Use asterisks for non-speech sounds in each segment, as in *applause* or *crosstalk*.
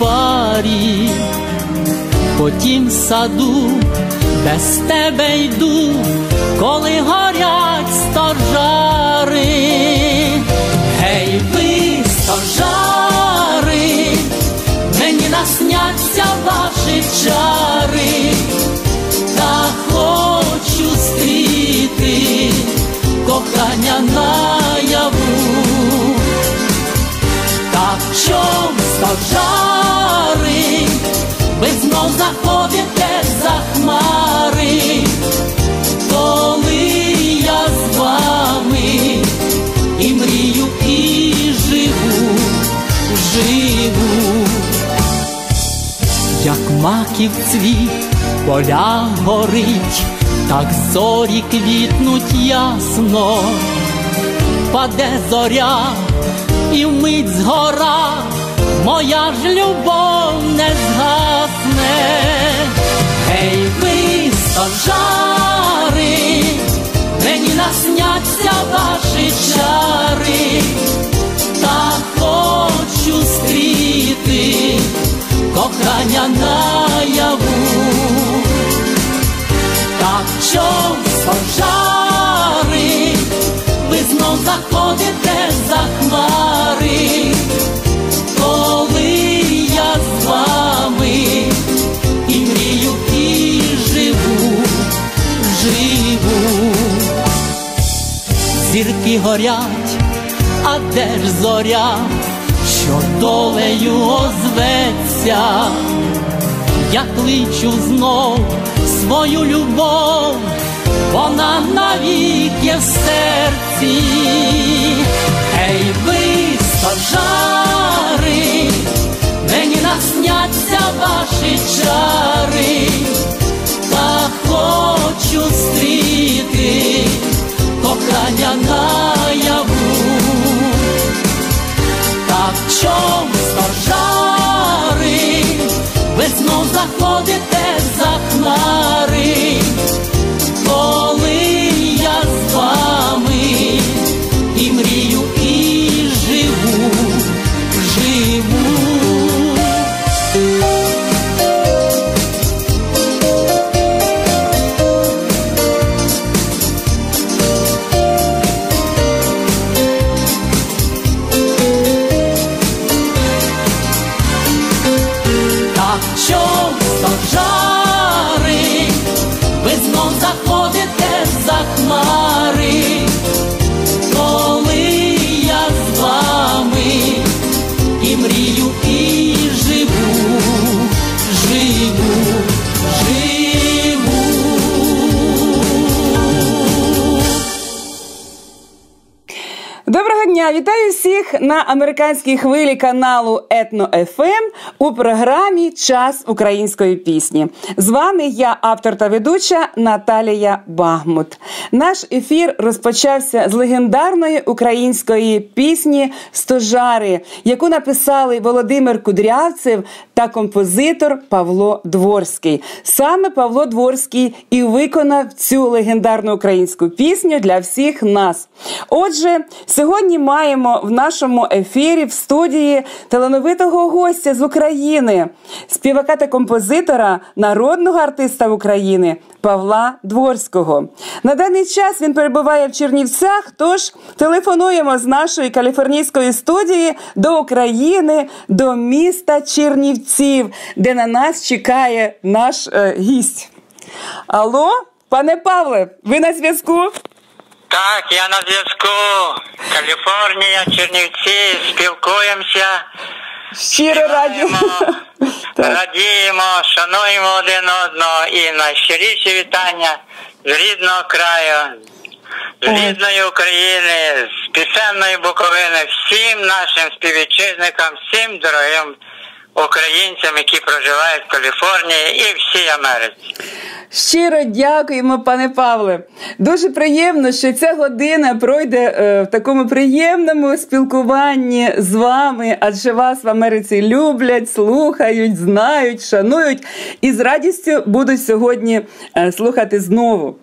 парі, потім саду, без тебе йду, коли горять стожари, гей ви стожари, мені насняться ваші чари, та хочу стріти кохання наяву, чом стожари, ви знов заходите за хмари, коли я з вами і мрію, і живу, живу, як маків цвіт поля горить так зорі квітнуть ясно, паде зоря і вмить згора, моя ж любов не згасне, гей ви стожари, мені насняться ваші чари, та хочу стріти кохання наяву. Так чом пожари, ви знов заходите за хмари, зірки горять, а де ж зоря, що долею озветься, я кличу знов свою любов, вона навіки в серці, Ей ви стожари, мені насняться ваші чари, та хочу стріти кохання наяву, так чом стожари, весну заходите за хмари, Вітаю всіх на американській хвилі каналу Етно ФМ у програмі Час української пісні. З вами я, автор та ведуча Наталія Багмут. Наш ефір розпочався з легендарної української пісні Стожари, яку написали Володимир Кудрявцев та композитор Павло Дворський. Саме Павло Дворський і виконав цю легендарну українську пісню для всіх нас. Отже, сьогодні маємо в нашому ефірі в студії талановитого гостя з України, співака та композитора, народного артиста України Павла Дворського. На даний час він перебуває в Чернівцях. Тож телефонуємо з нашої каліфорнійської студії до України, до міста Чернівців, де на нас чекає наш е, гість. Алло, пане Павле, ви на зв'язку? Так, я на зв'язку. Каліфорнія, Чернівці, спілкуємося. Щиро радімо. *laughs* Радіємо, шануємо один одного і найщиріші вітання з рідного краю, з рідної України, з пісенної Буковини, всім нашим співвітчизникам, всім дорогим українцям, які проживають в Каліфорнії і всій Америці. Щиро дякуємо, пане Павле. Дуже приємно, що ця година пройде е, в такому приємному спілкуванні з вами, адже вас в Америці люблять, слухають, знають, шанують і з радістю будуть сьогодні е, слухати знову.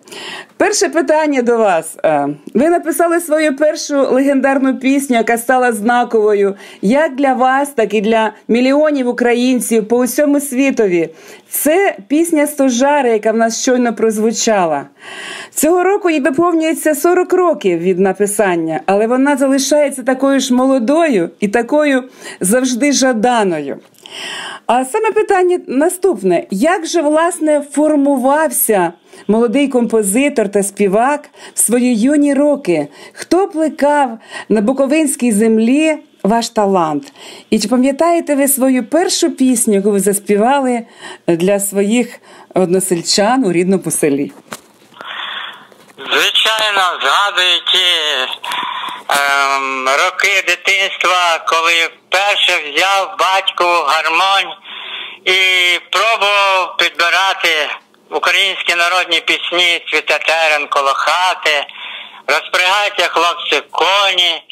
Перше питання до вас. Е, ви написали свою першу легендарну пісню, яка стала знаковою як для вас, так і для мільйонів українців по усьому світові. Це пісня Стожари, яка в нас щойно прозвучала. Цього року їй виповнюється 40 років від написання, але вона залишається такою ж молодою і такою завжди жаданою. А саме питання наступне: як же власне формувався молодий композитор та співак в свої юні роки? Хто плекав на Буковинській землі ваш талант? І чи пам'ятаєте ви свою першу пісню, яку ви заспівали для своїх односельчан у рідному селі? Звичайно, згадую ті ем, роки дитинства, коли вперше взяв батьку гармонь і пробував підбирати українські народні пісні Цвіте терен коло хати, розпрягайте хлопці коні,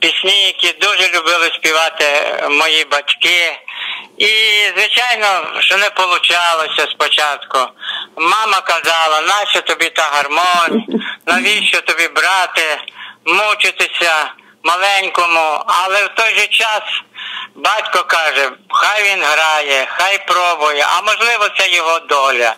пісні, які дуже любили співати мої батьки. І, звичайно, що не вийшло спочатку. Мама казала, нащо тобі та гармонь, навіщо тобі брати, мучитися маленькому, але в той же час батько каже, хай він грає, хай пробує, а можливо це його доля.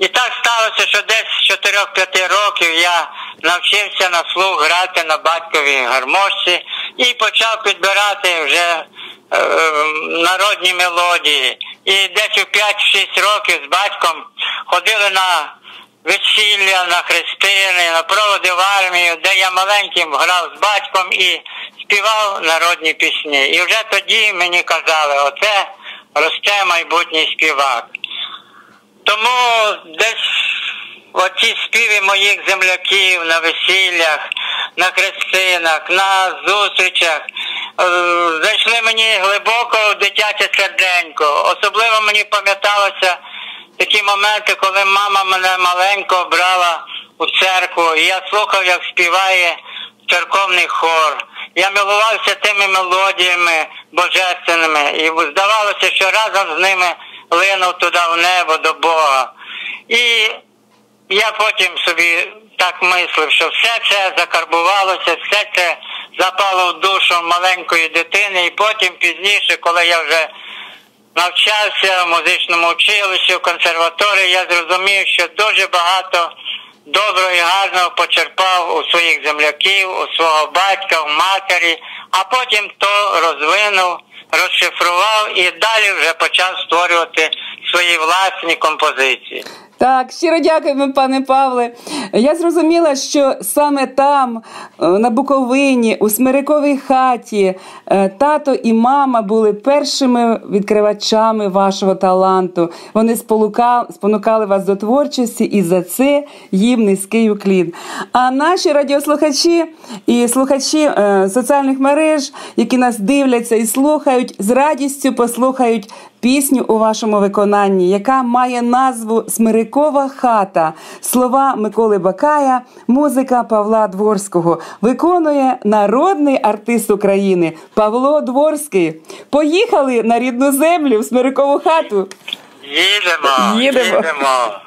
І так сталося, що десь з 4-5 років я навчився на слух грати на батьковій гармошці і почав підбирати вже е, народні мелодії. І десь у 5-6 років з батьком ходили на весілля, на хрестини, на проводи в армію, де я маленьким грав з батьком і співав народні пісні. І вже тоді мені казали, оце росте майбутній співак. Тому десь оці співи моїх земляків на весіллях, на хрестинах, на зустрічах е, зайшли мені глибоко в дитяче серденько. Особливо мені пам'яталося такі моменти, коли мама мене маленько брала у церкву, і я слухав, як співає церковний хор. Я милувався тими мелодіями божественними, і здавалося, що разом з ними линув туди в небо до Бога. І я потім собі так мислив, що все це закарбувалося, все це запало в душу маленької дитини, і потім пізніше, коли я вже навчався в музичному училищі, в консерваторії, я зрозумів, що дуже багато доброго і гарного почерпав у своїх земляків, у свого батька, у матері, а потім то розвинув, розшифрував і далі вже почав створювати свої власні композиції. Так, щиро дякуємо, пане Павле. Я зрозуміла, що саме там, е, на Буковині, у Смириковій хаті, е, тато і мама були першими відкривачами вашого таланту. Вони спонукали вас до творчості, і за це їм низький уклін. А наші радіослухачі і слухачі е, соціальних мереж, які нас дивляться і слухають, з радістю послухають пісню у вашому виконанні, яка має назву Смирикова хата, слова Миколи Бакая, музика Павла Дворського. Виконує народний артист України Павло Дворський. Поїхали на рідну землю в Смирикову хату. Їдемо. Їдемо. їдемо.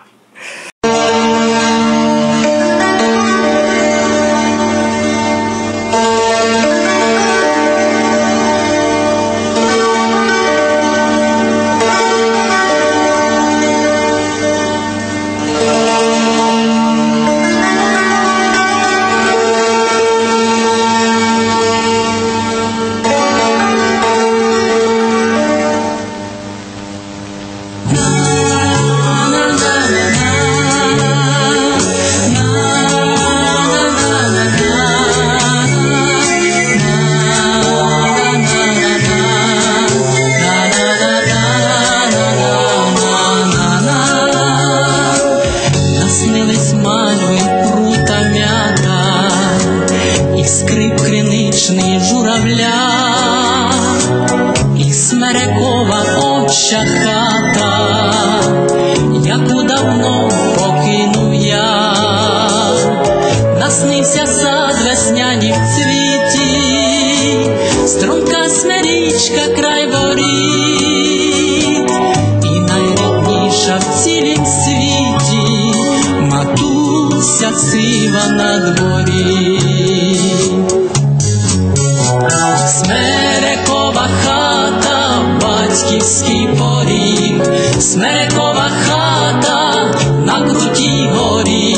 Поріг, смерекова хата на крутій горі,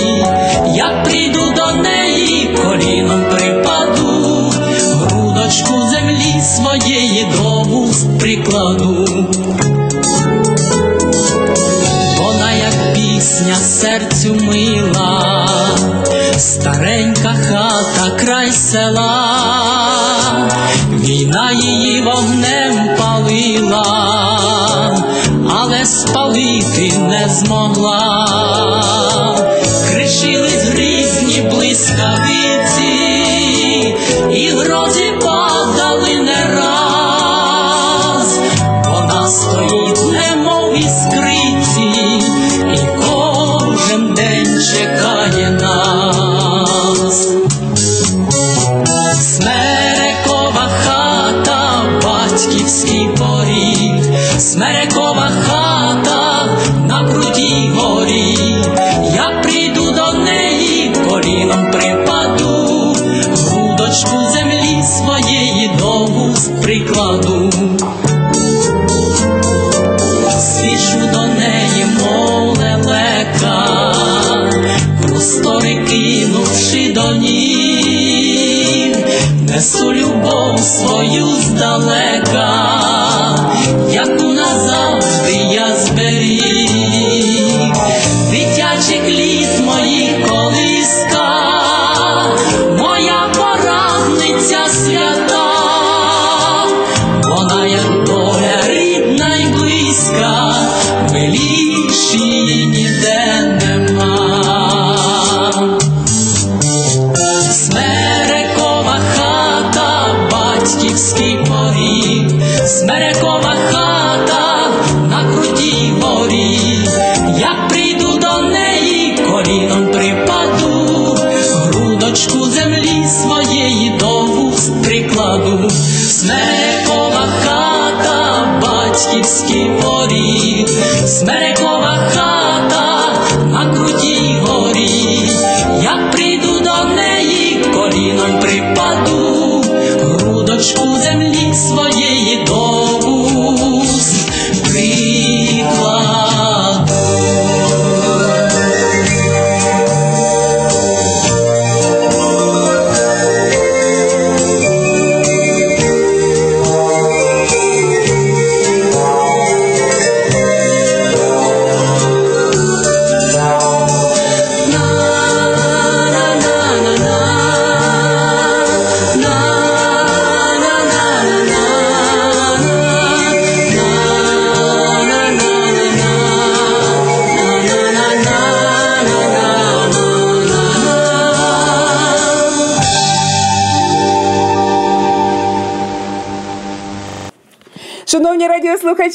як прийду до неї, коліном припаду, грудочку землі своєї до прикладу. Вона, як пісня серцю мила, старенька хата край села, війна її вогнем спалити не змогла, кришились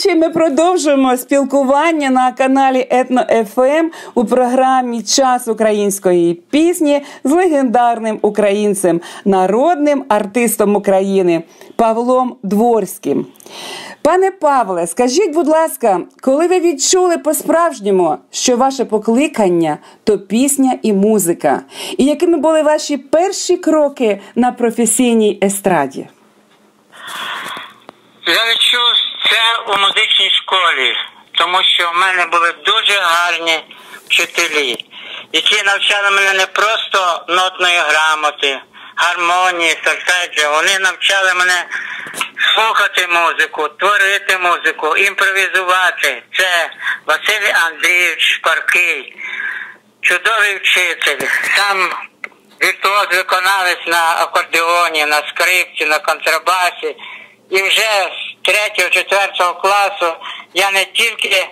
радіослухачі, ми продовжуємо спілкування на каналі Етно ФМ у програмі Час української пісні з легендарним українцем, народним артистом України Павлом Дворським. Пане Павле, скажіть, будь ласка, коли ви відчули по-справжньому, що ваше покликання то пісня і музика, і якими були ваші перші кроки на професійній естраді? Я відчув це у музичній школі, тому що в мене були дуже гарні вчителі, які навчали мене не просто нотної грамоти, гармонії, сольфеджіо. Вони навчали мене слухати музику, творити музику, імпровізувати. Це Василь Андрійович Шпаркий, чудовий вчитель. Сам віртуоз виконавець на акордеоні, на скрипці, на контрабасі. І вже з 3-4 класу я не тільки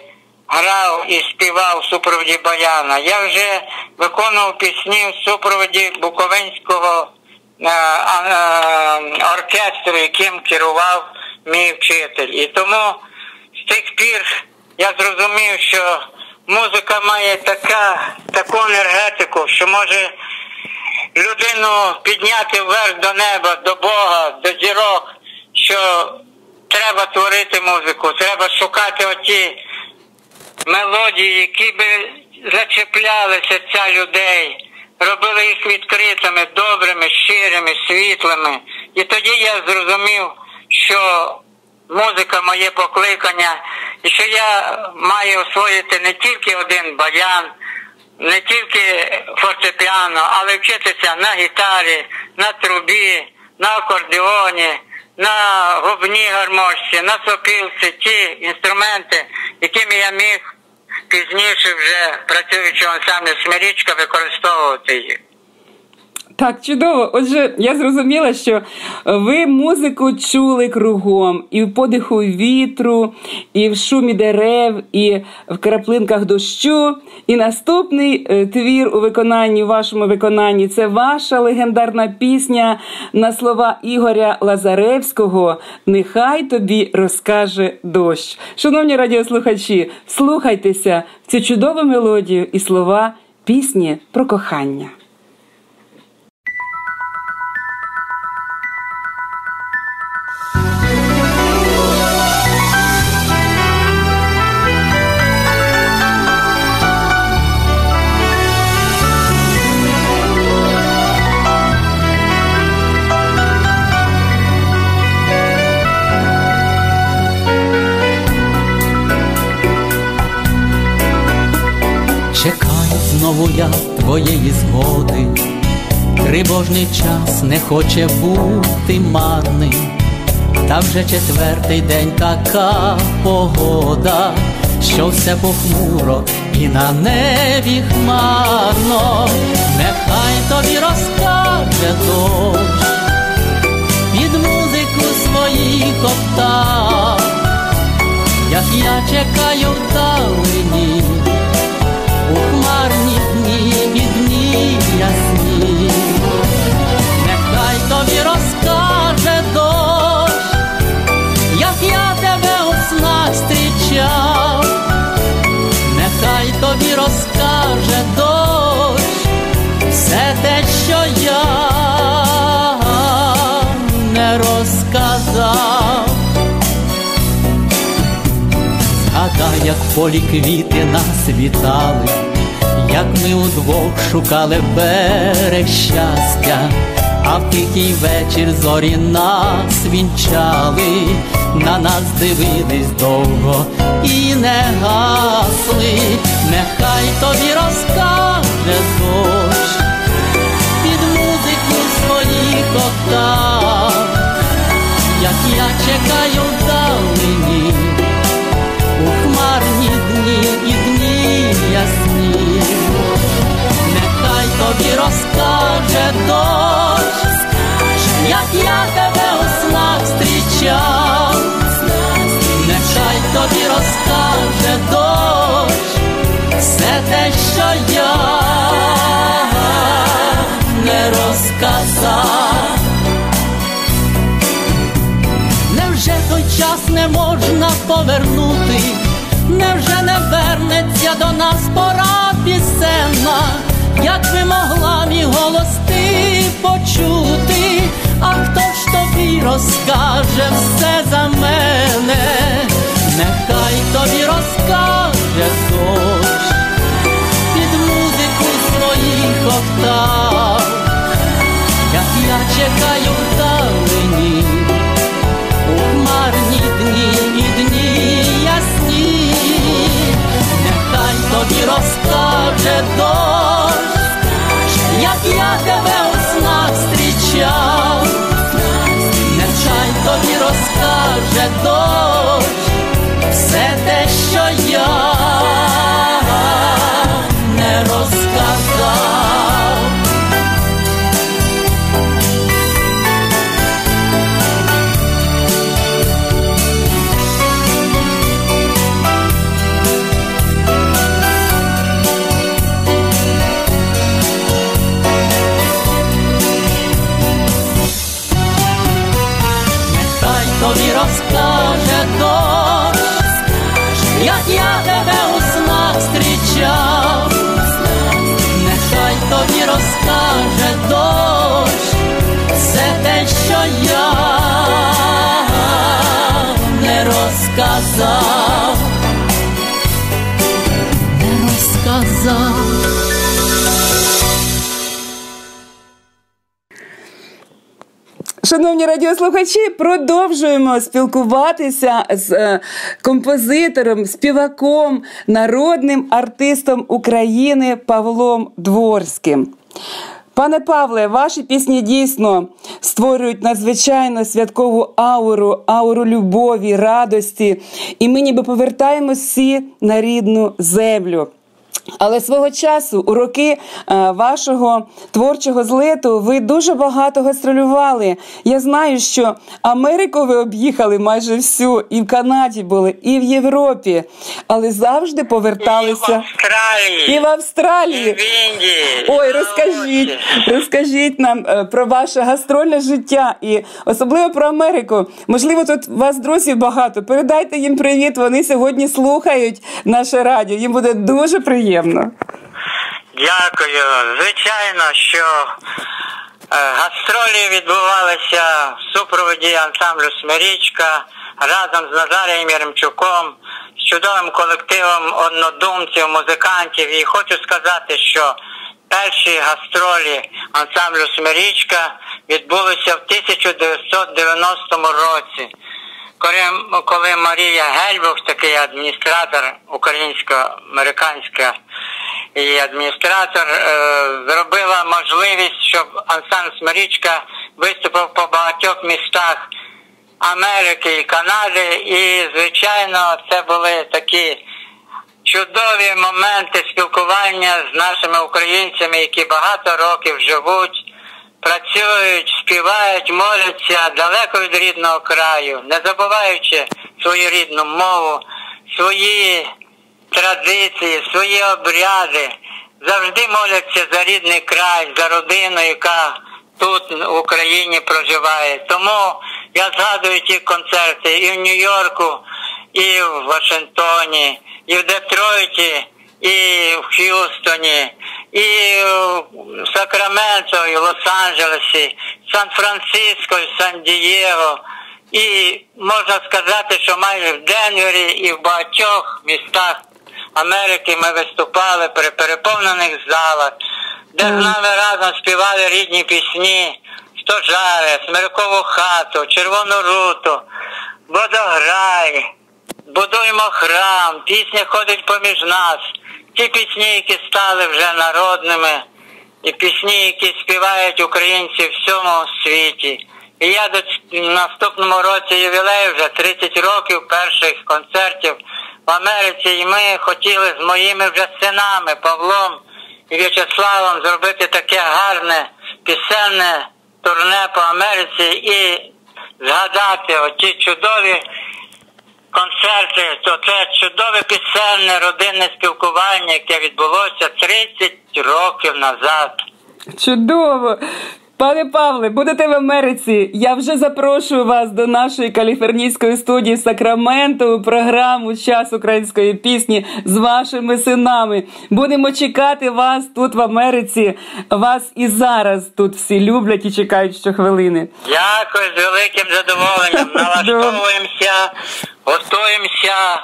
грав і співав в супроводі баяна, я вже виконував пісні в супроводі Буковинського е, е, оркестру, яким керував мій вчитель. І тому з тих пір я зрозумів, що музика має така, таку енергетику, що може людину підняти вверх до неба, до Бога, до зірок, що треба творити музику, треба шукати оті мелодії, які би зачепляли серця людей, робили їх відкритими, добрими, щирими, світлими. І тоді я зрозумів, що музика моє покликання, і що я маю освоїти не тільки один баян, не тільки фортепіано, але вчитися на гітарі, на трубі, на акордеоні, на губній гармошці, на сопілці, ті інструменти, якими я міг пізніше вже працюючи ансамблі Смирічка використовувати їх. Так, чудово. Отже, я зрозуміла, що ви музику чули кругом і в подиху вітру, і в шумі дерев, і в краплинках дощу. І наступний е, твір у виконанні, у вашому виконанні, це ваша легендарна пісня на слова Ігоря Лазаревського. Нехай тобі розкаже дощ. Шановні радіослухачі, слухайтеся в цю чудову мелодію і слова пісні про кохання. Знову я твоєї згоди, тривожний час не хоче бути марним, та вже четвертий день така погода, що все похмуро і на небі хмарно, нехай тобі розкаже дощ під музику своїх октав, як я чекаю Згадай, як полі квіти нас вітали, як ми удвох шукали берег щастя, а в тихий вечір зорі нас вінчали, на нас дивились довго і не гасли, нехай тобі розкаже дощ під музику своїх октав, як я чекаю тобі розкаже дощ, як я тебе у снах зустрічав, нехай тобі розкаже дощ, все те, що я не розказав. Невже той час не можна повернути? Невже не вернеться до нас пора пісенна? Як би могла мій голос ти почути? А хто ж тобі розкаже все за мене? Нехай тобі розкаже дощ під музику своїх октав, як я чекаю вдалині у хмарні дні і дні ясні, нехай тобі розкаже дощ, я тебе у снах зустрічав, нехай тобі розкаже дощ, все те, як я тебе у снах зустрічав, нехай тобі розкаже дощ, все те, що я не розказав, Шановні радіослухачі, продовжуємо спілкуватися з е, композитором, співаком, народним артистом України Павлом Дворським. Пане Павле, ваші пісні дійсно створюють надзвичайно святкову ауру, ауру любові, радості, і ми ніби повертаємося всі на рідну землю. Але свого часу, у роки е, вашого творчого злету, ви дуже багато гастролювали. Я знаю, що Америку ви об'їхали майже всю, і в Канаді були, і в Європі, але завжди поверталися І в Австралії. і в Австралії. І в Індії. Ой, розкажіть, розкажіть нам е, про ваше гастрольне життя і особливо про Америку. Можливо, тут вас друзів багато. Передайте їм привіт. Вони сьогодні слухають наше радіо. Їм буде дуже приємно. Дякую. Звичайно, що е, гастролі відбувалися в супроводі ансамблю Смирічка разом з Назарієм Яремчуком, з чудовим колективом однодумців, музикантів. І хочу сказати, що перші гастролі ансамблю Смирічка відбулися в 1990 році. Коли, Марія Гельбух, такий адміністратор українсько-американська і адміністратор, е, зробила можливість, щоб ансамбль Смирічка виступив по багатьох містах Америки і Канади. І, звичайно, це були такі чудові моменти спілкування з нашими українцями, які багато років живуть працюють, співають, моляться далеко від рідного краю, не забуваючи свою рідну мову, свої традиції, свої обряди, завжди моляться за рідний край, за родину, яка тут в Україні проживає. Тому я згадую ті концерти і в Нью-Йорку, і в Вашингтоні, і в Детройті, і в Х'юстоні, і в Сакраменто, і в Лос-Анджелесі, Сан-Франциско, і Сан-Дієго. І можна сказати, що майже в Денвері і в багатьох містах Америки ми виступали при переповнених залах, де з нами разом співали рідні пісні, стожари, смиркову хату, червону руту, водограй, будуємо храм, пісня ходить поміж нас. Ті пісні, які стали вже народними, і пісні, які співають українці в всьому світі. І я до наступному році ювілею вже 30 років перших концертів в Америці, і ми хотіли з моїми вже синами Павлом і В'ячеславом зробити таке гарне пісенне турне по Америці і згадати оті чудові концерти, то це чудове пісенне родинне спілкування, яке відбулося 30 років назад. Чудово! Пане Павле, будете в Америці. Я вже запрошую вас до нашої каліфорнійської студії Сакраменто у програму Час української пісні з вашими синами. Будемо чекати вас тут в Америці. Вас і зараз тут всі люблять і чекають щохвилини. Дякую з великим задоволенням. *laughs* Налаштовуємося, готуємося,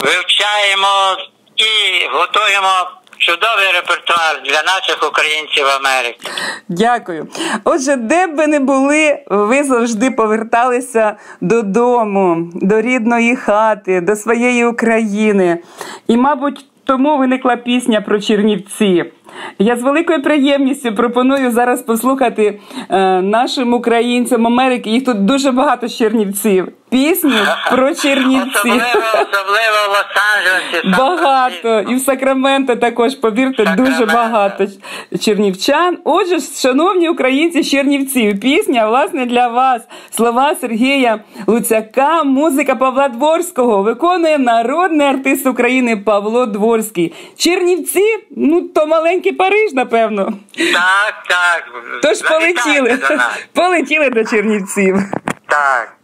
вивчаємо і готуємо чудовий репертуар для наших українців Америки. Дякую. Отже, де б ви не були, ви завжди поверталися додому, до рідної хати, до своєї України. І, мабуть, тому виникла пісня про Чернівці. Я з великою приємністю пропоную зараз послухати е, нашим українцям Америки. Їх тут дуже багато з Чернівців. Пісню про Чернівці. Особливо, особливо в Лос-Анджелесі. Багато і в Сакраменто також, повірте, дуже багато чернівчан. Отже, шановні українці з Чернівців, пісня власне для вас. Слова Сергія Луцяка, музика Павла Дворського виконує народний артист України Павло Дворський. Чернівці, ну то маленький Париж, напевно. Так, так. Тож Завітайте полетіли. до нас. Полетіли до Чернівців. Так.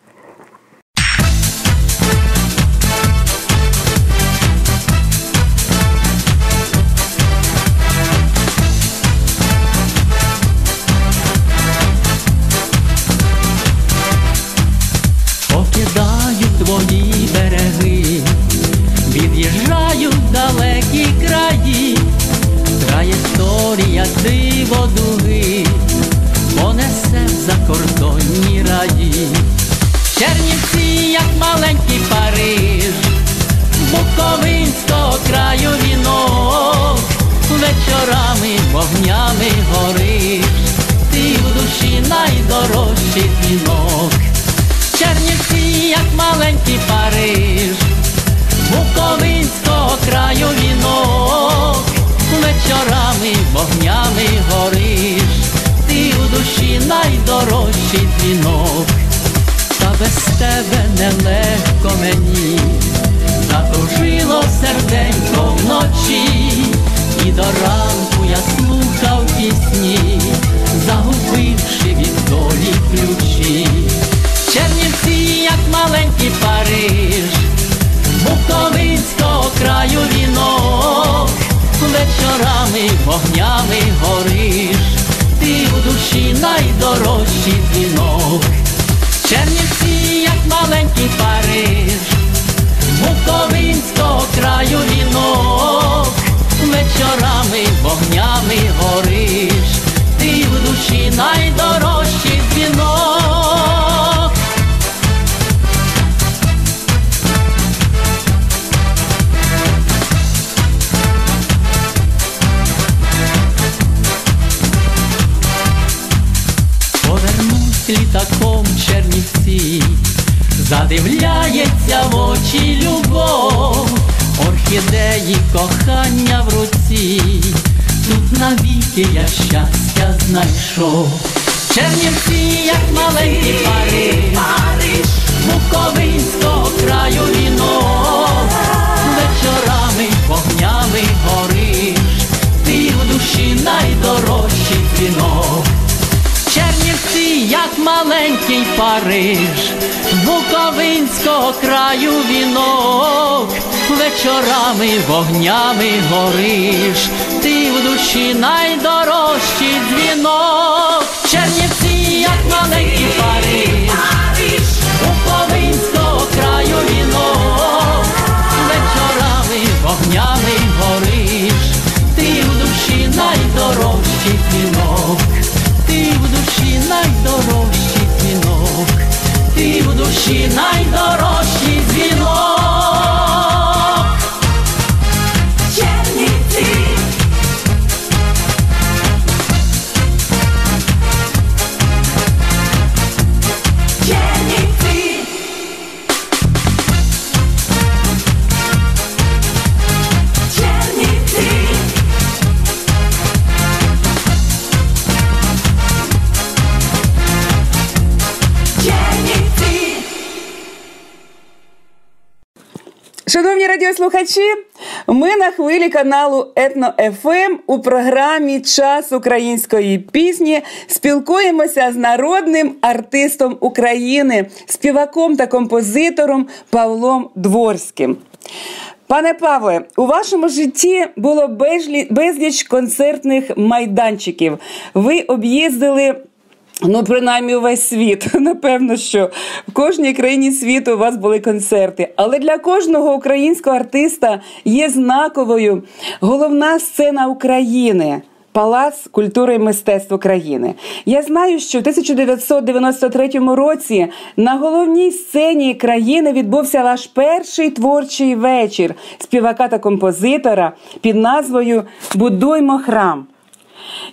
твої береги, від'їжджаю в далекі краї, траєкторія диво дуги, понесе в закордонні країн. Чернівці, як маленький Париж, Буковинського краю вінок, вечорами вогнями гориш, ти в душі найдорожчий дзвінок. Чернівці, як маленький Париж, Буковинського краю вінок, вечорами вогнями гориш, ти у душі найдорожчий дзвінок, та без тебе нелегко мені, закружило серденько вночі, і до ранку я слухав пісні, загубивши від долі ключі. Чернівці, як маленький Париж, Буковинського краю вінок, вечорами вогнями гориш, ти у душі найдорожчий дзвінок. Чернівці, як маленький Париж, Буковинського краю вінок, вечорами вогнями гориш, ти в душі найдорожчий дзвінок. Задивляється в очі любов, орхідеї кохання в руці, тут навіки я щастя знайшов. Чернівці, як маленький Париж, Буковинського краю вінок, вечорами вогнями гориш, ти в душі найдорожчий дзвінок. Чернівці, як маленький Париж, Буковинського краю вінок, вечорами вогнями гориш, ти в душі найдорожчий дзвінок. Чернівці, як маленький Париж, Буковинського краю вінок, вечорами вогнями гориш, ти в душі найдорожчий дзвінок. Найдорожчий дзвінок, ти в душі найдорожчий дзвінок. Радіослухачі, ми на хвилі каналу Етно ФМ у програмі Час української пісні спілкуємося з народним артистом України, співаком та композитором Павлом Дворським. Пане Павле, у вашому житті було безліч концертних майданчиків. Ви об'їздили Ну, принаймні, увесь світ. *laughs* Напевно, що в кожній країні світу у вас були концерти. Але для кожного українського артиста є знаковою головна сцена України. Палац культури і мистецтв України. Я знаю, що в 1993 році на головній сцені країни відбувся ваш перший творчий вечір співака та композитора під назвою Будуймо храм.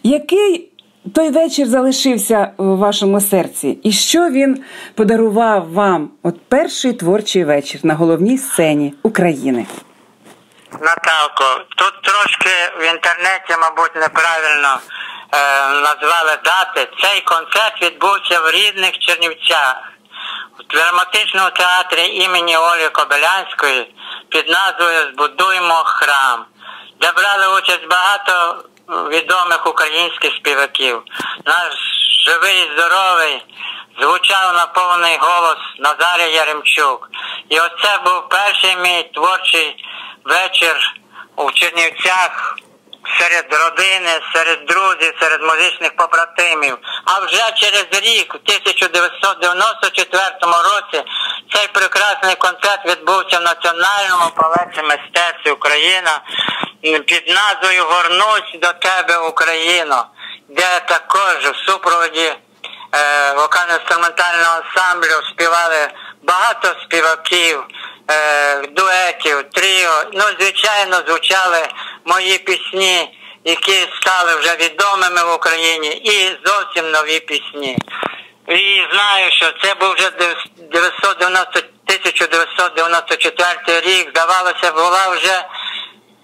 Який той вечір залишився у вашому серці? І що він подарував вам? От перший творчий вечір на головній сцені України. Наталко, тут трошки в інтернеті, мабуть, неправильно е, назвали дати. Цей концерт відбувся в рідних Чернівцях у драматичному театрі імені Олі Кобилянської під назвою Збудуймо храм, де брали участь багато відомих українських співаків. Наш живий, і здоровий, звучав на повний голос Назарій Яремчук. І оце був перший мій творчий вечір у Чернівцях серед родини, серед друзів, серед музичних побратимів. А вже через рік, у 1994 році, цей прекрасний концерт відбувся в Національному палаці мистецтв Україна під назвою Горнусь до тебе, Україно, де також в супроводі е, вокально-інструментального ансамблю співали багато співаків, дуетів, тріо. Ну, звичайно, звучали мої пісні, які стали вже відомими в Україні, і зовсім нові пісні. І знаю, що це був вже 990, 1994 рік. Здавалося, була вже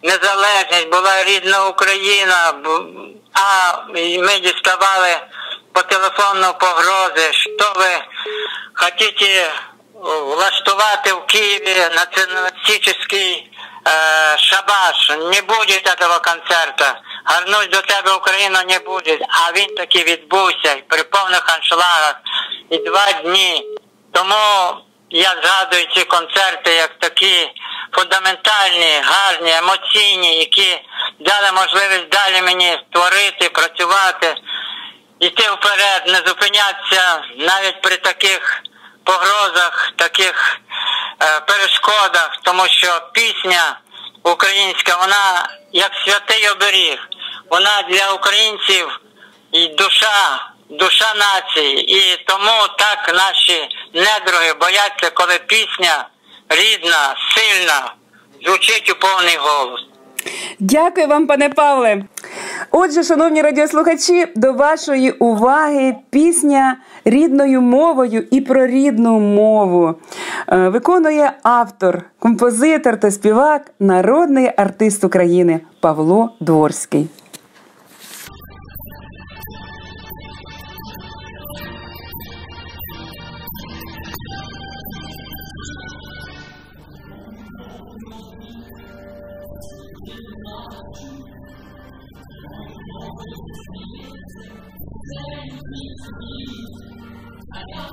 незалежність, була рідна Україна, а ми діставали по телефону погрози, що ви хочете влаштувати в Києві націоналістичний э, шабаш. Не буде цього концерту. Гарнуть до тебе Україну не буде. А він таки відбувся при повних аншлагах і два дні. Тому я згадую ці концерти як такі фундаментальні, гарні, емоційні, які дали можливість далі мені створити, працювати, йти вперед, не зупинятися навіть при таких погрозах, таких е, перешкодах, тому що пісня українська, вона як святий оберіг, вона для українців і душа, душа нації. І тому так наші недруги бояться, коли пісня рідна, сильна, звучить у повний голос. Дякую вам, пане Павле. Отже, шановні радіослухачі, до вашої уваги пісня рідною мовою і про рідну мову Е, виконує автор, композитор та співак, народний артист України Павло Дворський.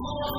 Oh,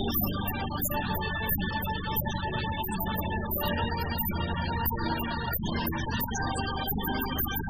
イエーイ!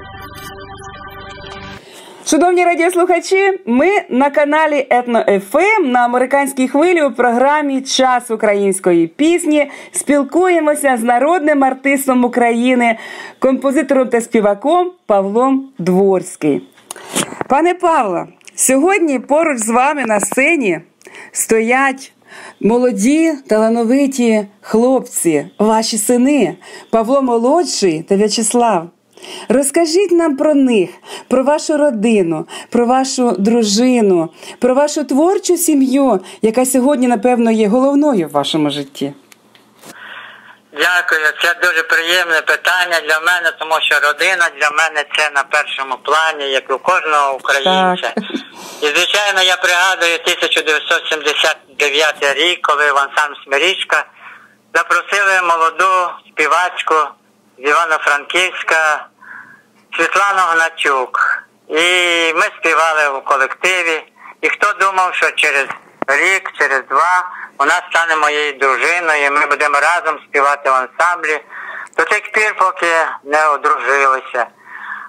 Шановні радіослухачі, ми на каналі Етно ФМ на американській хвилі у програмі Час української пісні спілкуємося з народним артистом України, композитором та співаком Павлом Дворський. Пане Павло, сьогодні поруч з вами на сцені стоять молоді талановиті хлопці, ваші сини Павло Молодший та В'ячеслав. Розкажіть нам про них, про вашу родину, про вашу дружину, про вашу творчу сім'ю, яка сьогодні, напевно, є головною в вашому житті. Дякую, це дуже приємне питання для мене, тому що родина для мене це на першому плані, як у кожного українця. Так. І звичайно, я пригадую 1979 рік, коли в ансамбль Смирічка запросили молоду співачку з Івано-Франківська Світлану Гначук. І ми співали у колективі. І хто думав, що через рік, через два вона стане моєю дружиною, і ми будемо разом співати в ансамблі до тих пір, поки не одружилися.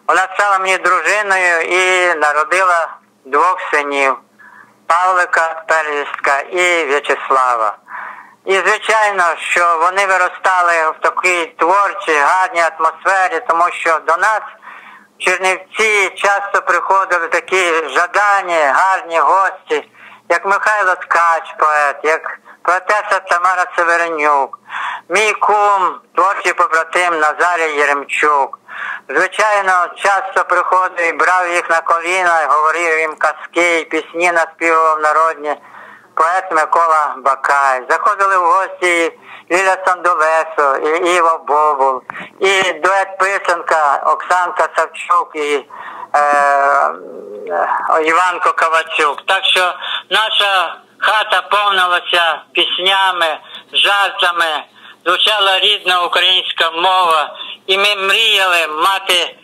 Вона стала мені дружиною і народила двох синів Павлика Первістка і В'ячеслава. І звичайно, що вони виростали в такій творчій, гарній атмосфері, тому що до нас Чернівці часто приходили такі жадані, гарні гості, як Михайло Ткач, поет, як поетеса Тамара Северенюк, мій кум, творчий побратим Назарій Єремчук. Звичайно, часто приходив і брав їх на коліна, говорив їм казки, і пісні наспівував народні поет Микола Бакай. Заходили в гості Ліля Сандолесо, і Іва Бобул, і дует писанка Оксанка Савчук і е, е, Іванко Кавачук. Так що наша хата повнилася піснями, жартами, звучала рідна українська мова, і ми мріяли мати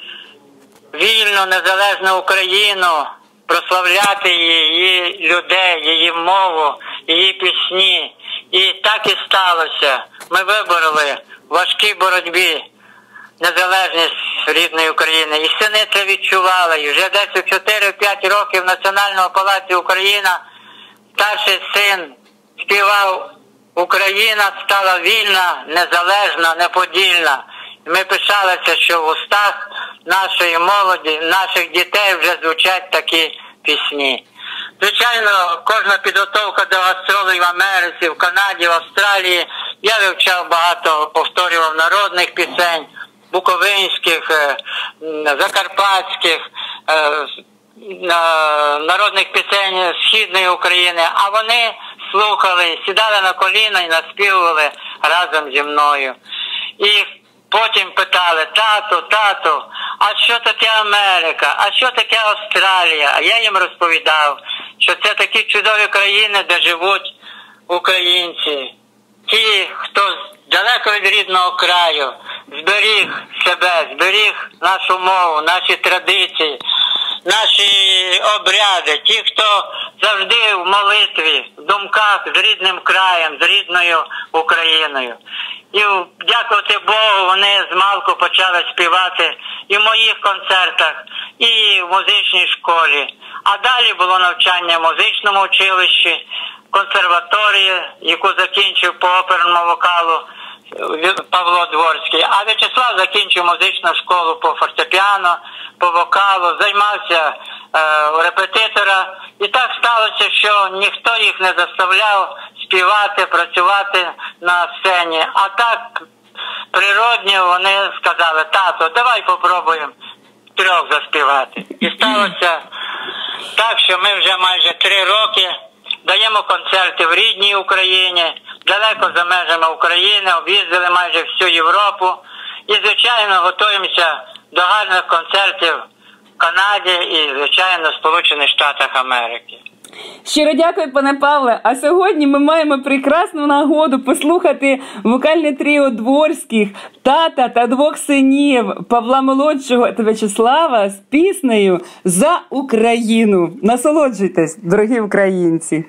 вільну незалежну Україну, прославляти її людей, її мову, її пісні. І так і сталося. Ми вибороли в важкій боротьбі незалежність рідної України. І сини це відчували. І вже десь у 4-5 років в Національному палаці Україна старший син співав Україна стала вільна, незалежна, неподільна. Ми пишалися, що в устах нашої молоді, наших дітей вже звучать такі пісні. Звичайно, кожна підготовка до гастролей в Америці, в Канаді, в Австралії. Я вивчав багато, повторював народних пісень, буковинських, е, закарпатських, е, народних пісень Східної України, а вони слухали, сідали на коліна і наспівували разом зі мною. І потім питали, тату, тато, а що таке Америка? А що таке Австралія? А я їм розповідав, що це такі чудові країни, де живуть українці. Ті, хто далеко від рідного краю, зберіг себе, зберіг нашу мову, наші традиції, наші обряди, ті, хто завжди в молитві, в думках з рідним краєм, з рідною Україною. І дякувати Богу, вони з малку почали співати і в моїх концертах, і в музичній школі. А далі було навчання в музичному училищі, консерваторії, яку закінчив по оперному вокалу Павло Дворський. А В'ячеслав закінчив музичну школу по фортепіано, по вокалу, займався е, у репетитора. І так сталося, що ніхто їх не заставляв співати, працювати на сцені. А так природньо вони сказали, тато, давай попробуємо трьох заспівати. І сталося так, що ми вже майже три роки даємо концерти в рідній Україні, далеко за межами України, об'їздили майже всю Європу і, звичайно, готуємося до гарних концертів в Канаді і, звичайно, Сполучених Штатах Америки. Щиро дякую, пане Павле. А сьогодні ми маємо прекрасну нагоду послухати вокальне тріо дворських тата та двох синів Павла Молодшого та В'ячеслава з піснею за Україну. Насолоджуйтесь, дорогі українці.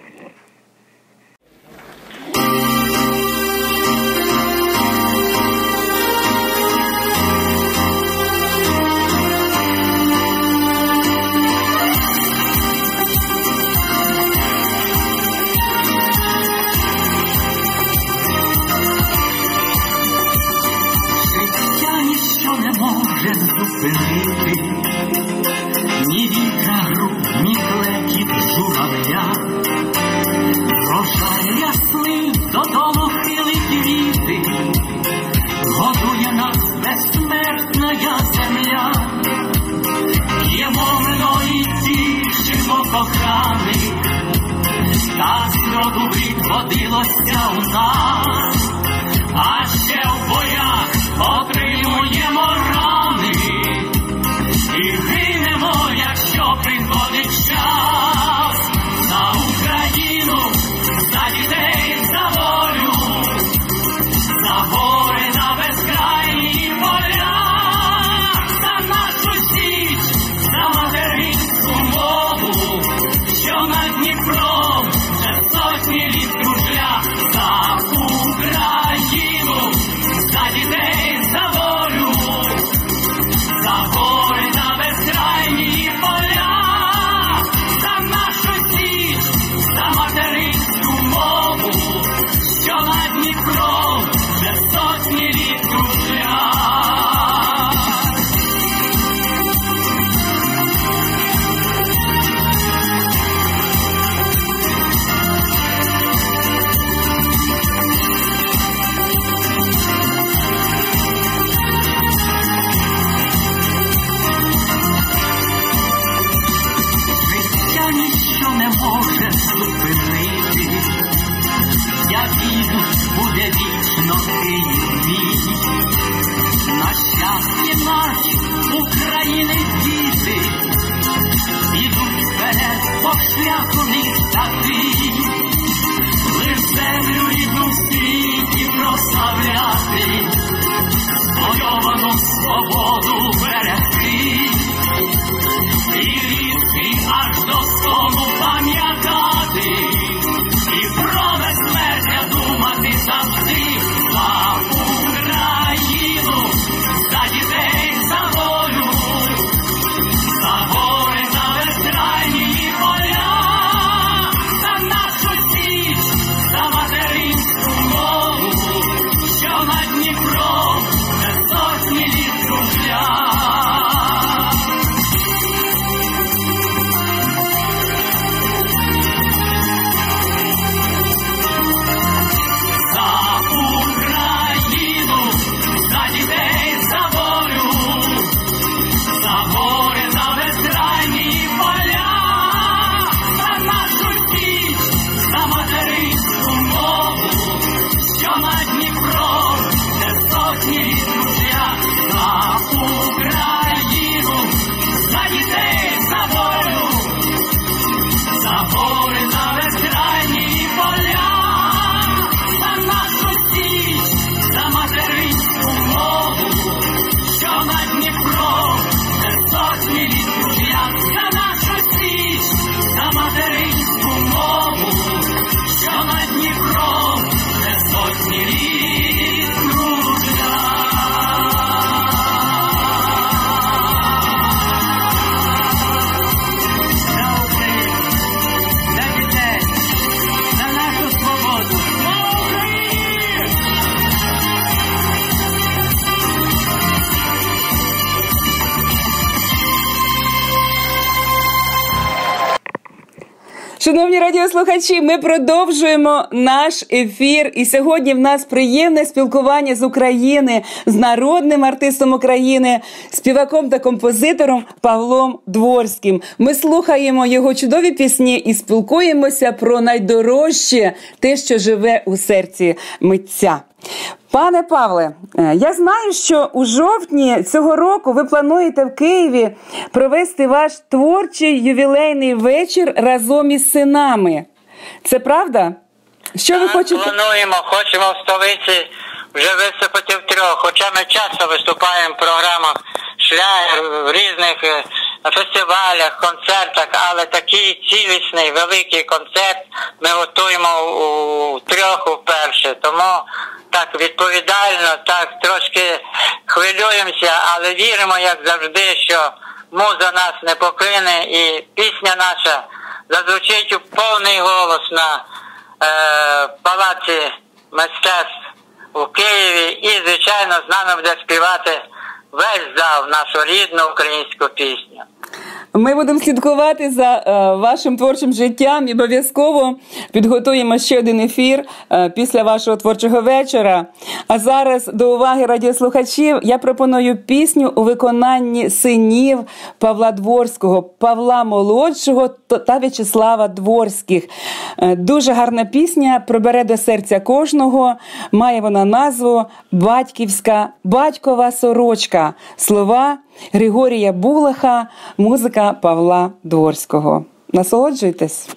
Та відродилося у нас, а ще в боях отримуємо рани вперед по шляху них такий, лиш землю рідну в світі прославляти, спойовану свободу берегти. Шановні радіослухачі, ми продовжуємо наш ефір. І сьогодні в нас приємне спілкування з України, з народним артистом України, співаком та композитором Павлом Дворським. Ми слухаємо його чудові пісні і спілкуємося про найдорожче те, що живе у серці митця. Пане Павле, е, я знаю, що у жовтні цього року ви плануєте в Києві провести ваш творчий ювілейний вечір разом із синами. Це правда? Що ви хочете? Плануємо, хочемо в столиці вже виступити в трьох. Хоча ми часто виступаємо в програмах шлягер в різних е, фестивалях, концертах, але такий цілісний великий концерт ми готуємо у трьох уперше. Тому так відповідально, так трошки хвилюємося, але віримо, як завжди, що муза нас не покине і пісня наша зазвучить у повний голос на е, палаці мистецтв у Києві і, звичайно, з нами буде співати весь зал нашу рідну українську пісню. Ми будемо слідкувати за е, вашим творчим життям і обов'язково підготуємо ще один ефір е, після вашого творчого вечора. А зараз до уваги радіослухачів я пропоную пісню у виконанні синів Павла Дворського, Павла Молодшого та В'ячеслава Дворських. Е, дуже гарна пісня пробере до серця кожного. Має вона назву Батьківська батькова сорочка. Слова Григорія Булаха, музика Павла Дворського. Насолоджуйтесь.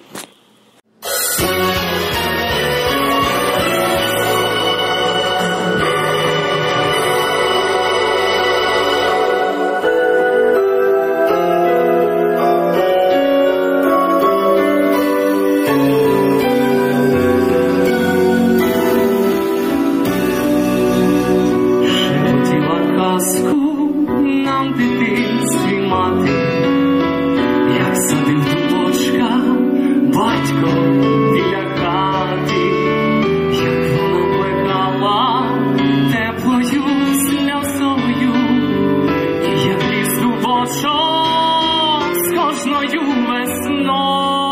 Дубочок з кожною весною.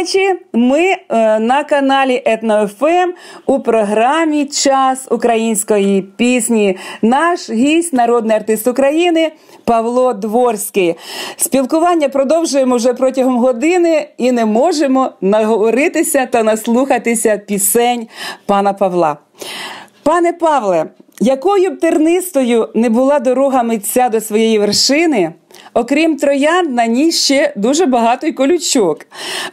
Радіослухачі, ми е, на каналі Етно-ФМ у програмі Час української пісні. Наш гість, народний артист України Павло Дворський. Спілкування продовжуємо вже протягом години і не можемо наговоритися та наслухатися пісень пана Павла. Пане Павле, якою б тернистою не була дорога митця до своєї вершини, окрім троян, на ній ще дуже багато й колючок.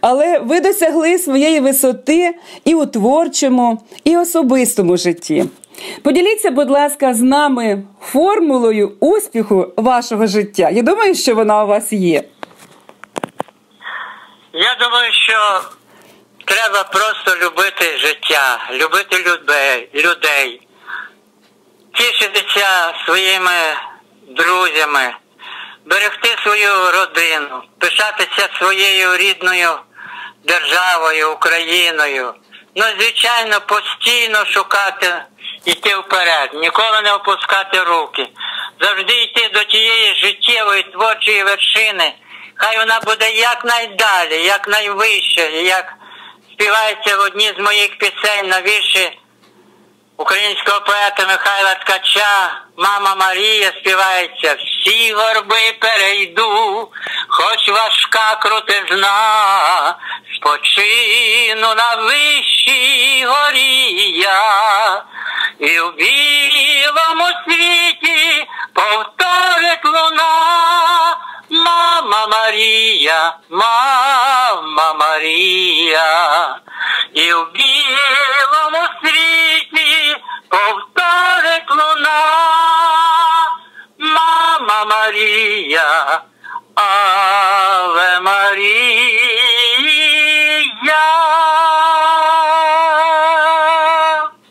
Але ви досягли своєї висоти і у творчому, і особистому житті. Поділіться, будь ласка, з нами формулою успіху вашого життя. Я думаю, що вона у вас є. Я думаю, що треба просто любити життя, любити людей, тішитися своїми друзями, берегти свою родину, пишатися своєю рідною державою, Україною. Ну, звичайно, постійно шукати, йти вперед, ніколи не опускати руки, завжди йти до тієї життєвої творчої вершини. Хай вона буде якнайдалі, якнайвище, як співається в одній з моїх пісень на вірші українського поета Михайла Ткача, мама Марія співається, всі горби перейду, хоч важка крутизна, спочину на вищій горі я, і в білому світі повторить луна. Мама Марія, мама Марія, і в білому світі повторить луна, мама Марія, Аве Марія.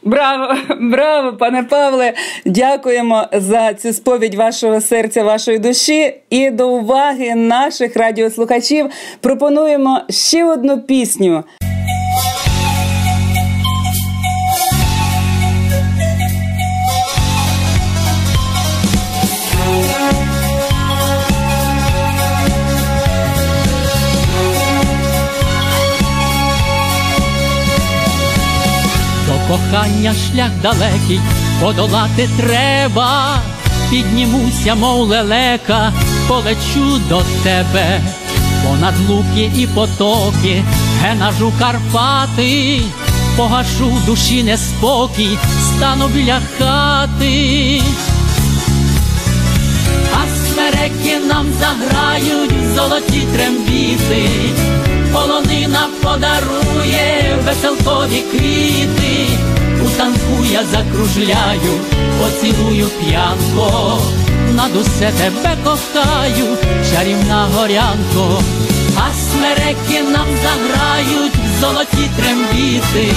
Браво, *laughs* браво, пане Павле! Дякуємо за цю сповідь вашого серця, вашої душі. І до уваги наших радіослухачів пропонуємо ще одну пісню. Кохання шлях далекий подолати треба. Піднімуся, мов лелека, полечу до тебе, понад луки і потоки, генажу Карпати, погашу душі неспокій, стану біля хати. А смереки нам заграють золоті трембіти, полонина подарує веселкові квіти, у танку я закружляю, поцілую п'янко, над усе тебе кохаю, чарівна горянко, а смереки нам заграють золоті трембіти,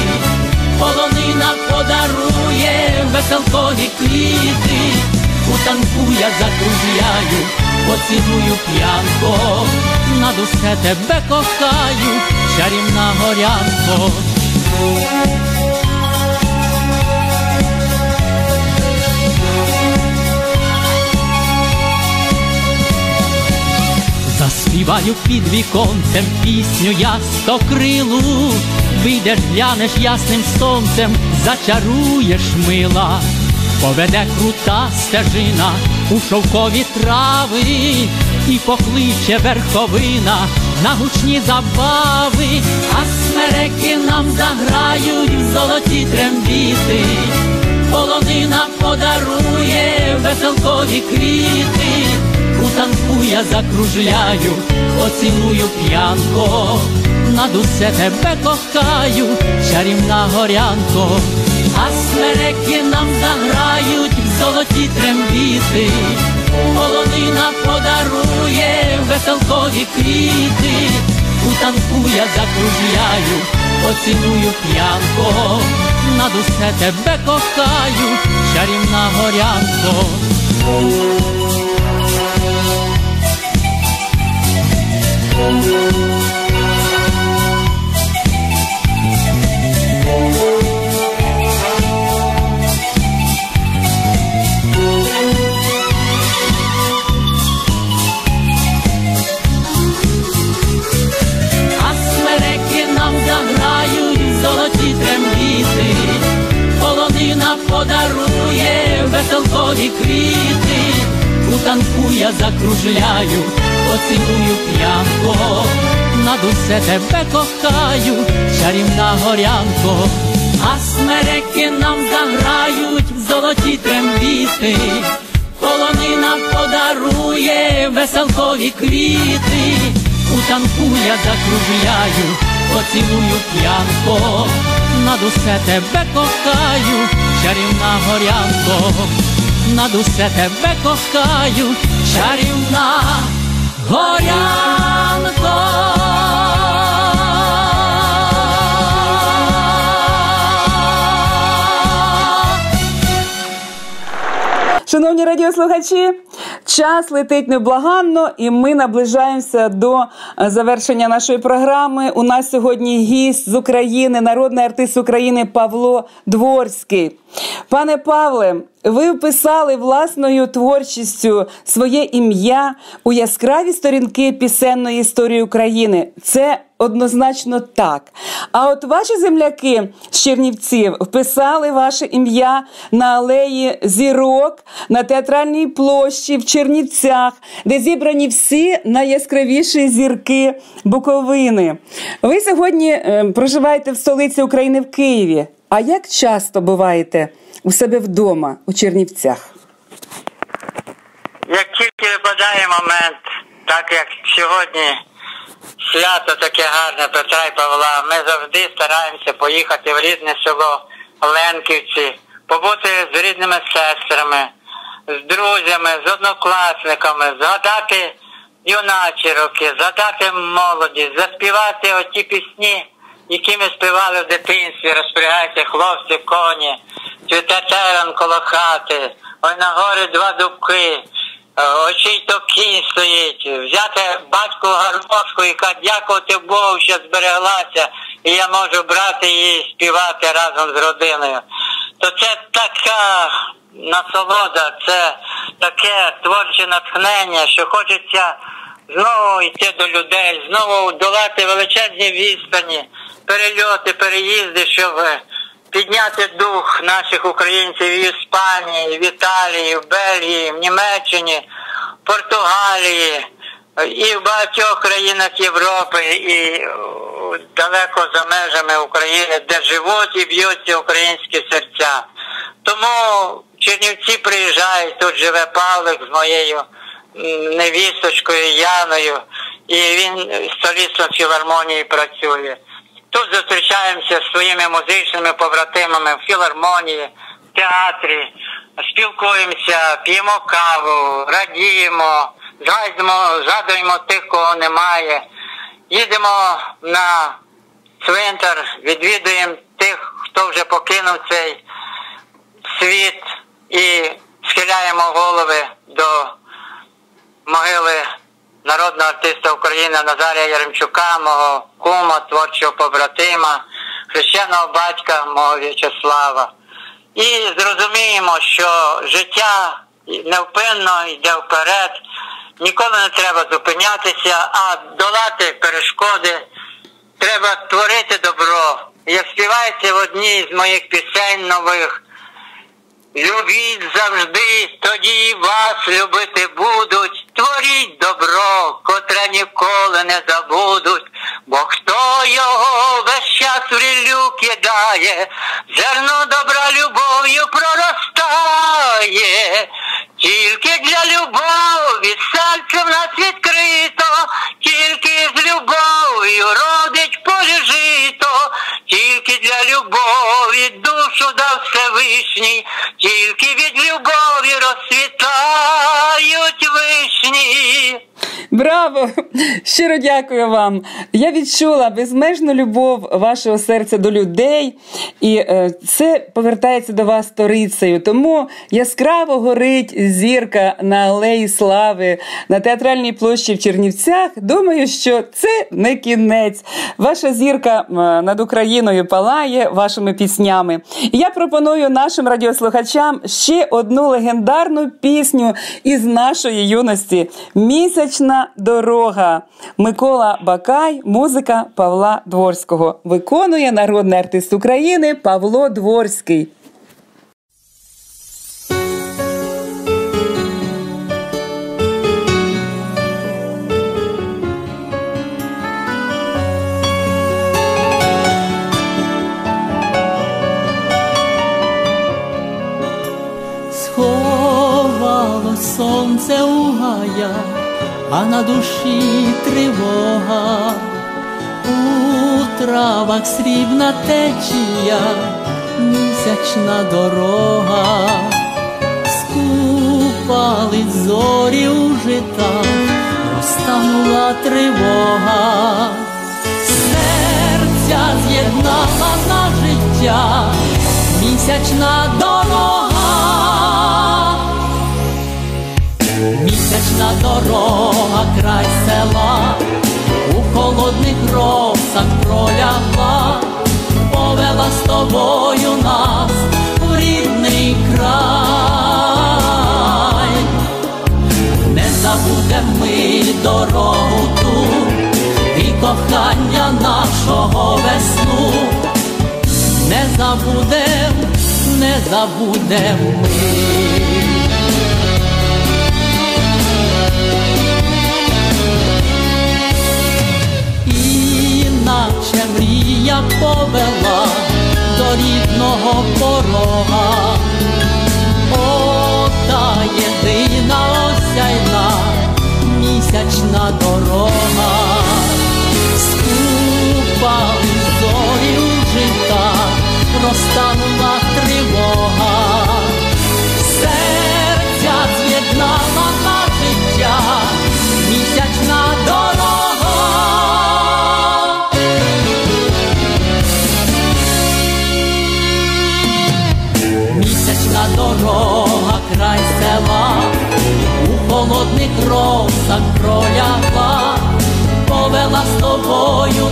полонина подарує веселкові квіти. У танку я закружляю, поцілую п'янко, над усе тебе кохаю, чарівна горянко. Заспіваю під віконцем пісню я стокрилу, вийдеш, глянеш ясним сонцем, зачаруєш мила, поведе крута стежина у шовкові трави, і покличе верховина на гучні забави, а смереки нам заграють в золоті трембіти, полонина подарує веселкові квіти. У танку я закружляю, поцілую п'янко, над усе тебе кохаю, чарівна горянко, а смереки нам заграють в золоті трембіти, полонина подарує веселкові квіти, у танку я закружляю, оціную п'янко, над усе тебе кохаю, чарівна горянко. Thank смереки подарує веселкові квіти, у танку я закружляю, поцілую п'янко, над усе тебе кохаю, чарівна горянко, а смереки нам заграють в золоті трембіти, полонина подарує веселкові квіти, у танку я закружляю, поцілую п'янко. Над усе тебе кохаю, чарівна горянко, над усе тебе кохаю, чарівна горянко. Шановні радіослухачі, час летить неблаганно, і ми наближаємося до завершення нашої програми. У нас сьогодні гість з України, народний артист України Павло Дворський. Пане Павле, ви вписали власною творчістю своє ім'я у яскраві сторінки пісенної історії України. Це однозначно так. А от ваші земляки з Чернівців вписали ваше ім'я на алеї зірок на театральній площі в Чернівцях, де зібрані всі найяскравіші зірки Буковини. Ви сьогодні е, проживаєте в столиці України в Києві. А як часто буваєте у себе вдома у Чернівцях? Як тільки випадає момент, так як сьогодні свято таке гарне Петра і Павла, ми завжди стараємося поїхати в рідне село Ленківці, побути з рідними сестрами, з друзями, з однокласниками, згадати юначі роки, згадати молоді, заспівати оті пісні, які ми співали в дитинстві, розпрягайте хлопці, коні, цвіте терен коло хати, ой на горі два дубки. Очій то кінь стоїть, взяти батьку гармошку, яка дякувати Богу, що збереглася, і я можу брати її і співати разом з родиною. То це така насолода, це таке творче натхнення, що хочеться знову йти до людей, знову долати величезні відстані, перельоти, переїзди, щоб підняти дух наших українців в Іспанії, в Італії, в Бельгії, в Німеччині, в Португалії і в багатьох країнах Європи, і далеко за межами України, де живуть і б'ються українські серця. Тому Чернівці приїжджають, тут живе Павлик з моєю невісточкою Яною, і він з солістом філармонії працює. Тут зустрічаємося з своїми музичними побратимами в філармонії, в театрі, спілкуємося, п'ємо каву, радіємо, згадуємо, згадуємо тих, кого немає. Їдемо на цвинтар, відвідуємо тих, хто вже покинув цей світ, і схиляємо голови до могили народного артиста України Назарія Яремчука, мого кума, творчого побратима, хрещеного батька мого В'ячеслава. І зрозуміємо, що життя невпинно йде вперед, ніколи не треба зупинятися, а долати перешкоди. Треба творити добро. Як співається в одній з моїх пісень нових. Любіть завжди, тоді вас любити будуть. Творіть добро, котре ніколи не забудуть. Бо хто його весь час в рілю кидає, зерно добра любов'ю проростає. Тільки для любові серце в нас відкрито, тільки з любов'ю родить полі жито, тільки для любові душу дав Всевишній, тільки від любові розцвітають вишні. Браво! Щиро дякую вам. Я відчула безмежну любов вашого серця до людей, і е, це повертається до вас сторицею. Тому яскраво горить зірка на алеї Слави на театральній площі в Чернівцях. Думаю, що це не кінець. Ваша зірка над Україною палає вашими піснями. І я пропоную нашим радіослухачам ще одну легендарну пісню із нашої юності Вулична дорога. Микола Бакай, музика Павла Дворського. Виконує народний артист України Павло Дворський. Сонце у гаях а на душі тривога, у травах срібна течія, місячна дорога, скупали зорі у житах, розтанула тривога, серця з'єднала на життя, місячна дорога. Місячна дорога край села, у холодних росах пролягла, повела з тобою нас у рідний край, не забудем ми дорогу ту і кохання нашого весну, не забудем, не забудем ми. Іначе мрія повела до рідного порога, Ота єдина осяйна місячна дорога, скупали зорі у житах, розтанула край села, у холодний росах пролягла, повела з тобою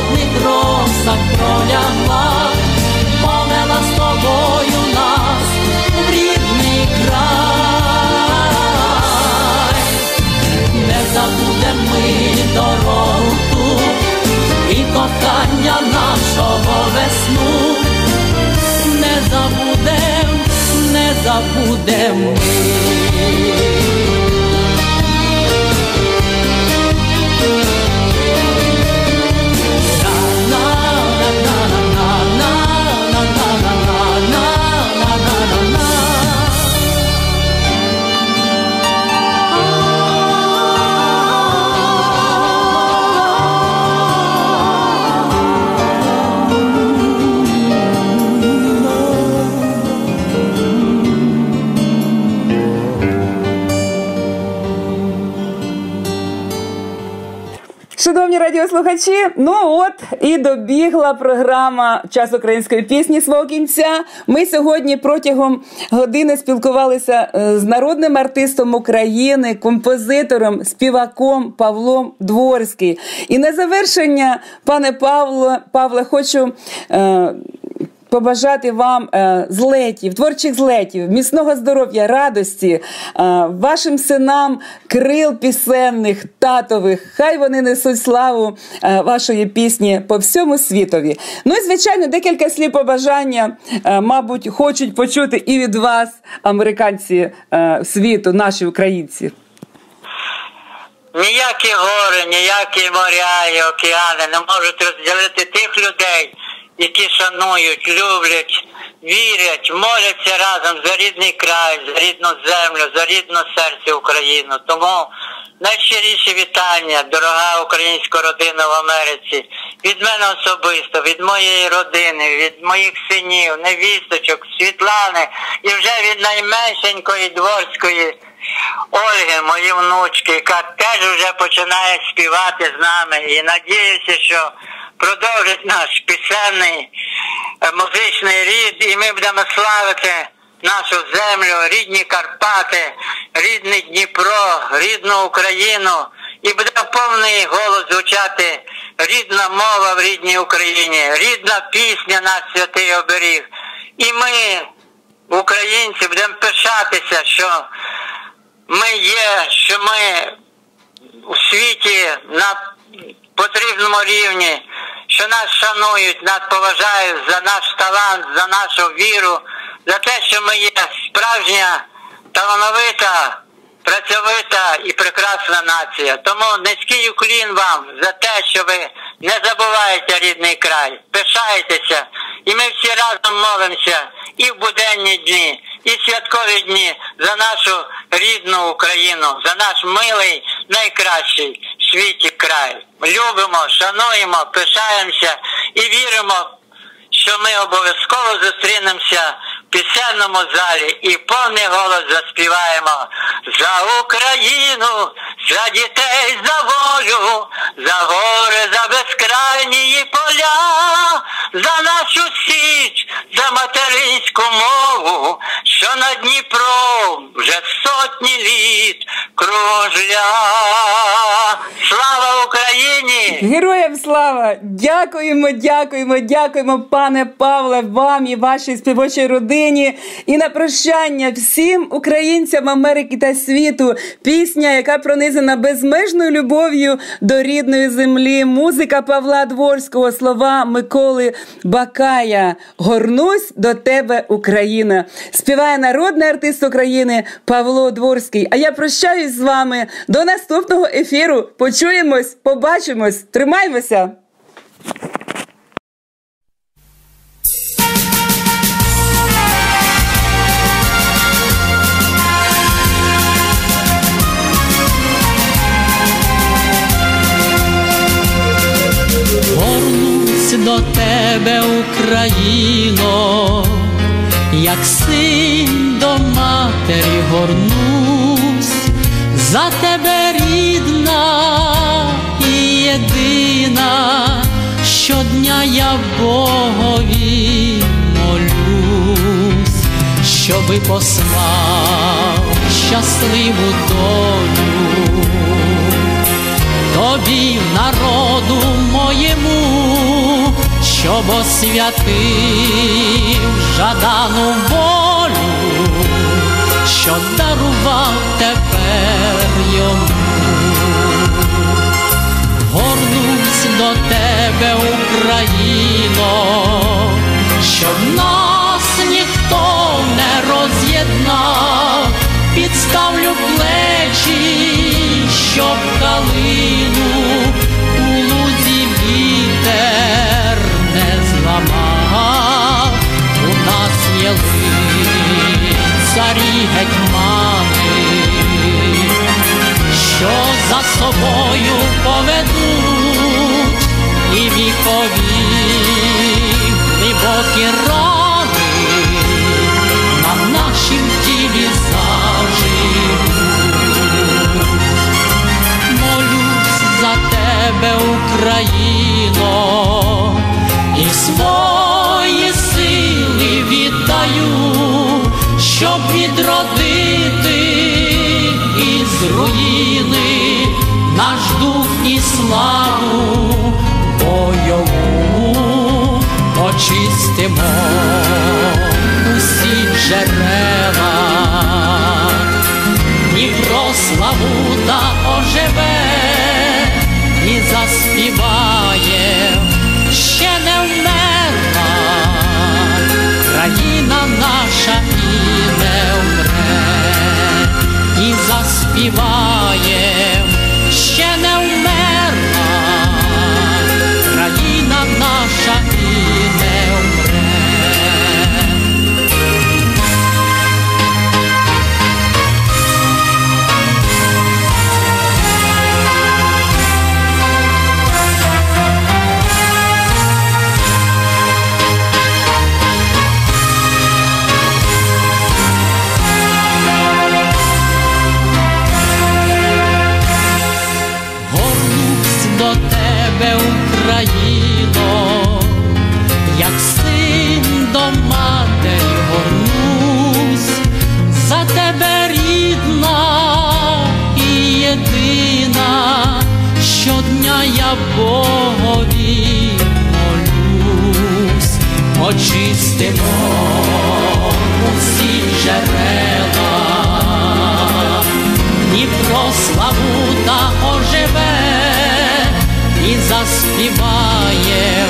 холодних росах пролягла, повела з тобою нас в рідний край, не забудем ми дорогу і кохання нашого весну, не забудем, не забудем ми. Радіослухачі, ну от і добігла програма Час української пісні свого кінця. Ми сьогодні протягом години спілкувалися е, з народним артистом України, композитором, співаком Павлом Дворський. І на завершення, пане Павло, Павле, хочу. Е, побажати вам е, злетів, творчих злетів, міцного здоров'я, радості, е, вашим синам крил пісенних, татових. Хай вони несуть славу е, вашої пісні по всьому світові. Ну і звичайно, декілька слів побажання, мабуть, хочуть почути і від вас, американці світу, наші українці. Ніякі гори, ніякі моря і океани не можуть розділити тих людей, які шанують, люблять, вірять, моляться разом за рідний край, за рідну землю, за рідну серце Україну. Тому найщиріші вітання, дорога українська родина в Америці, від мене особисто, від моєї родини, від моїх синів, невісточок, Світлани і вже від найменшенької дворської. Ольги, мої внучки, яка теж вже починає співати з нами і надіюся, що продовжить наш пісенний е, музичний рід, і ми будемо славити нашу землю, рідні Карпати, рідний Дніпро, рідну Україну, і буде повний голос звучати рідна мова в рідній Україні, рідна пісня наш святий оберіг. І ми, українці, будемо пишатися, що ми є, що ми у світі на потрібному рівні, що нас шанують, нас поважають за наш талант, за нашу віру, за те, що ми є справжня талановита працьовита і прекрасна нація. Тому низький уклін вам за те, що ви не забуваєте рідний край, пишаєтеся, і ми всі разом молимося і в буденні дні, і святкові дні за нашу рідну Україну, за наш милий, найкращий в світі край. Любимо, шануємо, пишаємося і віримо що ми обов'язково зустрінемося пісенному залі і повний голос заспіваємо за Україну, за дітей, за волю, за гори, за безкрайні поля, за нашу січ, за материнську мову, що над Дніпром вже сотні літ кружля. Слава Україні! Героям слава! Дякуємо, дякуємо, дякуємо, пане Павле, вам і вашій співочій родині. І на прощання всім українцям Америки та світу. Пісня, яка пронизана безмежною любов'ю до рідної землі. Музика Павла Дворського, слова Миколи Бакая. Горнусь до тебе, Україна. Співає народний артист України Павло Дворський. А я прощаюсь з вами до наступного ефіру. Почуємось, побачимось, тримаймося. До тебе, Україно, як син до матері горнусь, за тебе рідна і єдина, щодня я Богові молюсь, щоби послав щасливу долю. Тобі, народу моєму, щоб освятив жадану волю, що дарував тепер йому. Горнусь до тебе, Україно, щоб нас ніхто не роз'єднав, підставлю плечі, щоб калину зламав, у нас є лицарі гетьмани, що за собою поведуть і вікові глибокі рани на нашім тілі заживуть. Молюсь за тебе, Україно, і свої сили віддаю, щоб відродити із руїни наш дух і славу бойову очистимо усі джерела. Дніпро Славута оживе і заспіває, заспіває, очистимо усі джерела, Дніпро славута оживе. І заспіває